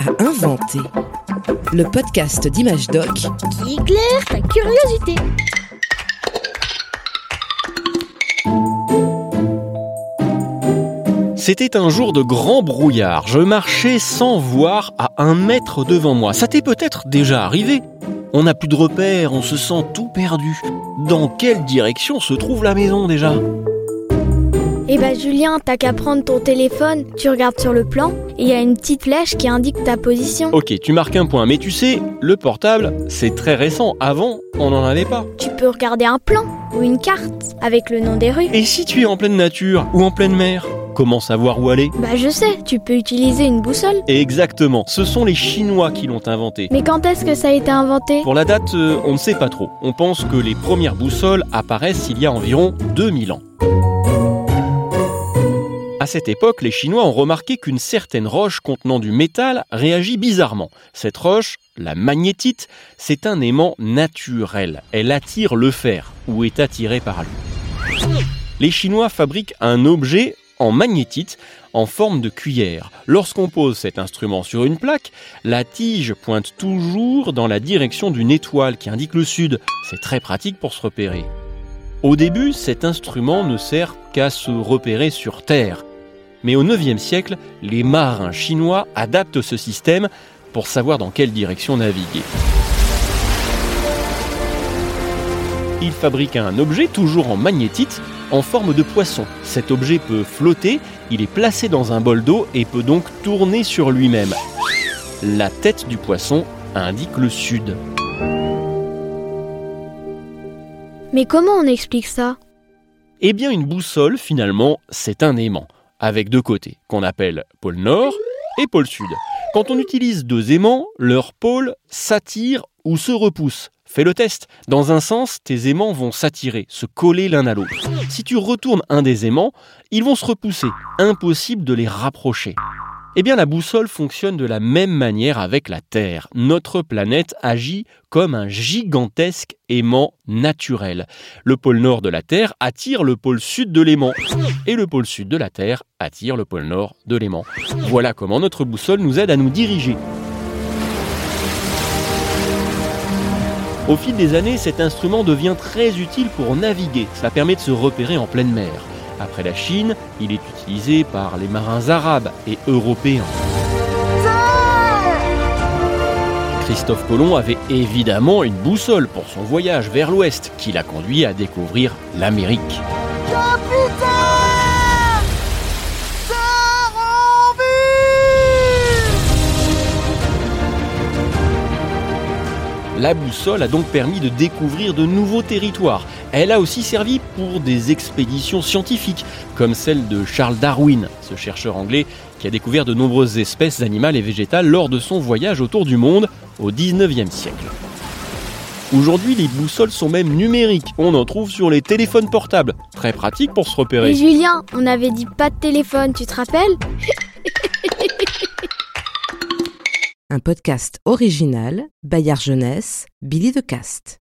à inventer. Le podcast d'Image Doc qui éclaire ta curiosité. C'était un jour de grand brouillard. Je marchais sans voir à un mètre devant moi. Ça t'est peut-être déjà arrivé. On n'a plus de repères, on se sent tout perdu. Dans quelle direction se trouve la maison déjà? Eh bah Julien, t'as qu'à prendre ton téléphone, tu regardes sur le plan et il y a une petite flèche qui indique ta position. Ok, tu marques un point, mais tu sais, le portable, c'est très récent. Avant, on n'en avait pas. Tu peux regarder un plan ou une carte avec le nom des rues. Et si tu es en pleine nature ou en pleine mer Comment savoir où aller? Bah je sais, tu peux utiliser une boussole. Exactement, ce sont les Chinois qui l'ont inventé. Mais quand est-ce que ça a été inventé? Pour la date, euh, on ne sait pas trop. On pense que les premières boussoles apparaissent il y a environ 2000 ans. À cette époque, les Chinois ont remarqué qu'une certaine roche contenant du métal réagit bizarrement. Cette roche, la magnétite, c'est un aimant naturel. Elle attire le fer, ou est attirée par lui. Les Chinois fabriquent un objet en magnétite en forme de cuillère. Lorsqu'on pose cet instrument sur une plaque, la tige pointe toujours dans la direction d'une étoile qui indique le sud. C'est très pratique pour se repérer. Au début, cet instrument ne sert qu'à se repérer sur Terre. Mais au IXe siècle, les marins chinois adaptent ce système pour savoir dans quelle direction naviguer. Ils fabriquent un objet toujours en magnétite en forme de poisson. Cet objet peut flotter, il est placé dans un bol d'eau et peut donc tourner sur lui-même. La tête du poisson indique le sud. Mais comment on explique ça? Eh bien une boussole finalement c'est un aimant, avec deux côtés, qu'on appelle pôle nord et pôle sud. Quand on utilise deux aimants, leurs pôles s'attirent ou se repoussent. Fais le test. Dans un sens, tes aimants vont s'attirer, se coller l'un à l'autre. Si tu retournes un des aimants, ils vont se repousser. Impossible de les rapprocher. Eh bien, la boussole fonctionne de la même manière avec la Terre. Notre planète agit comme un gigantesque aimant naturel. Le pôle nord de la Terre attire le pôle sud de l'aimant. Et le pôle sud de la Terre attire le pôle nord de l'aimant. Voilà comment notre boussole nous aide à nous diriger. Au fil des années, cet instrument devient très utile pour naviguer. Cela permet de se repérer en pleine mer. Après la Chine, il est utilisé par les marins arabes et européens. Christophe Colomb avait évidemment une boussole pour son voyage vers l'ouest qui l'a conduit à découvrir l'Amérique. La boussole a donc permis de découvrir de nouveaux territoires. Elle a aussi servi pour des expéditions scientifiques, comme celle de Charles Darwin, ce chercheur anglais qui a découvert de nombreuses espèces animales et végétales lors de son voyage autour du monde au 19e siècle. Aujourd'hui, les boussoles sont même numériques. On en trouve sur les téléphones portables. Très pratique pour se repérer. Mais Julien, on avait dit pas de téléphone, tu te rappelles? Un podcast original, Bayard Jeunesse, Billy de Cast.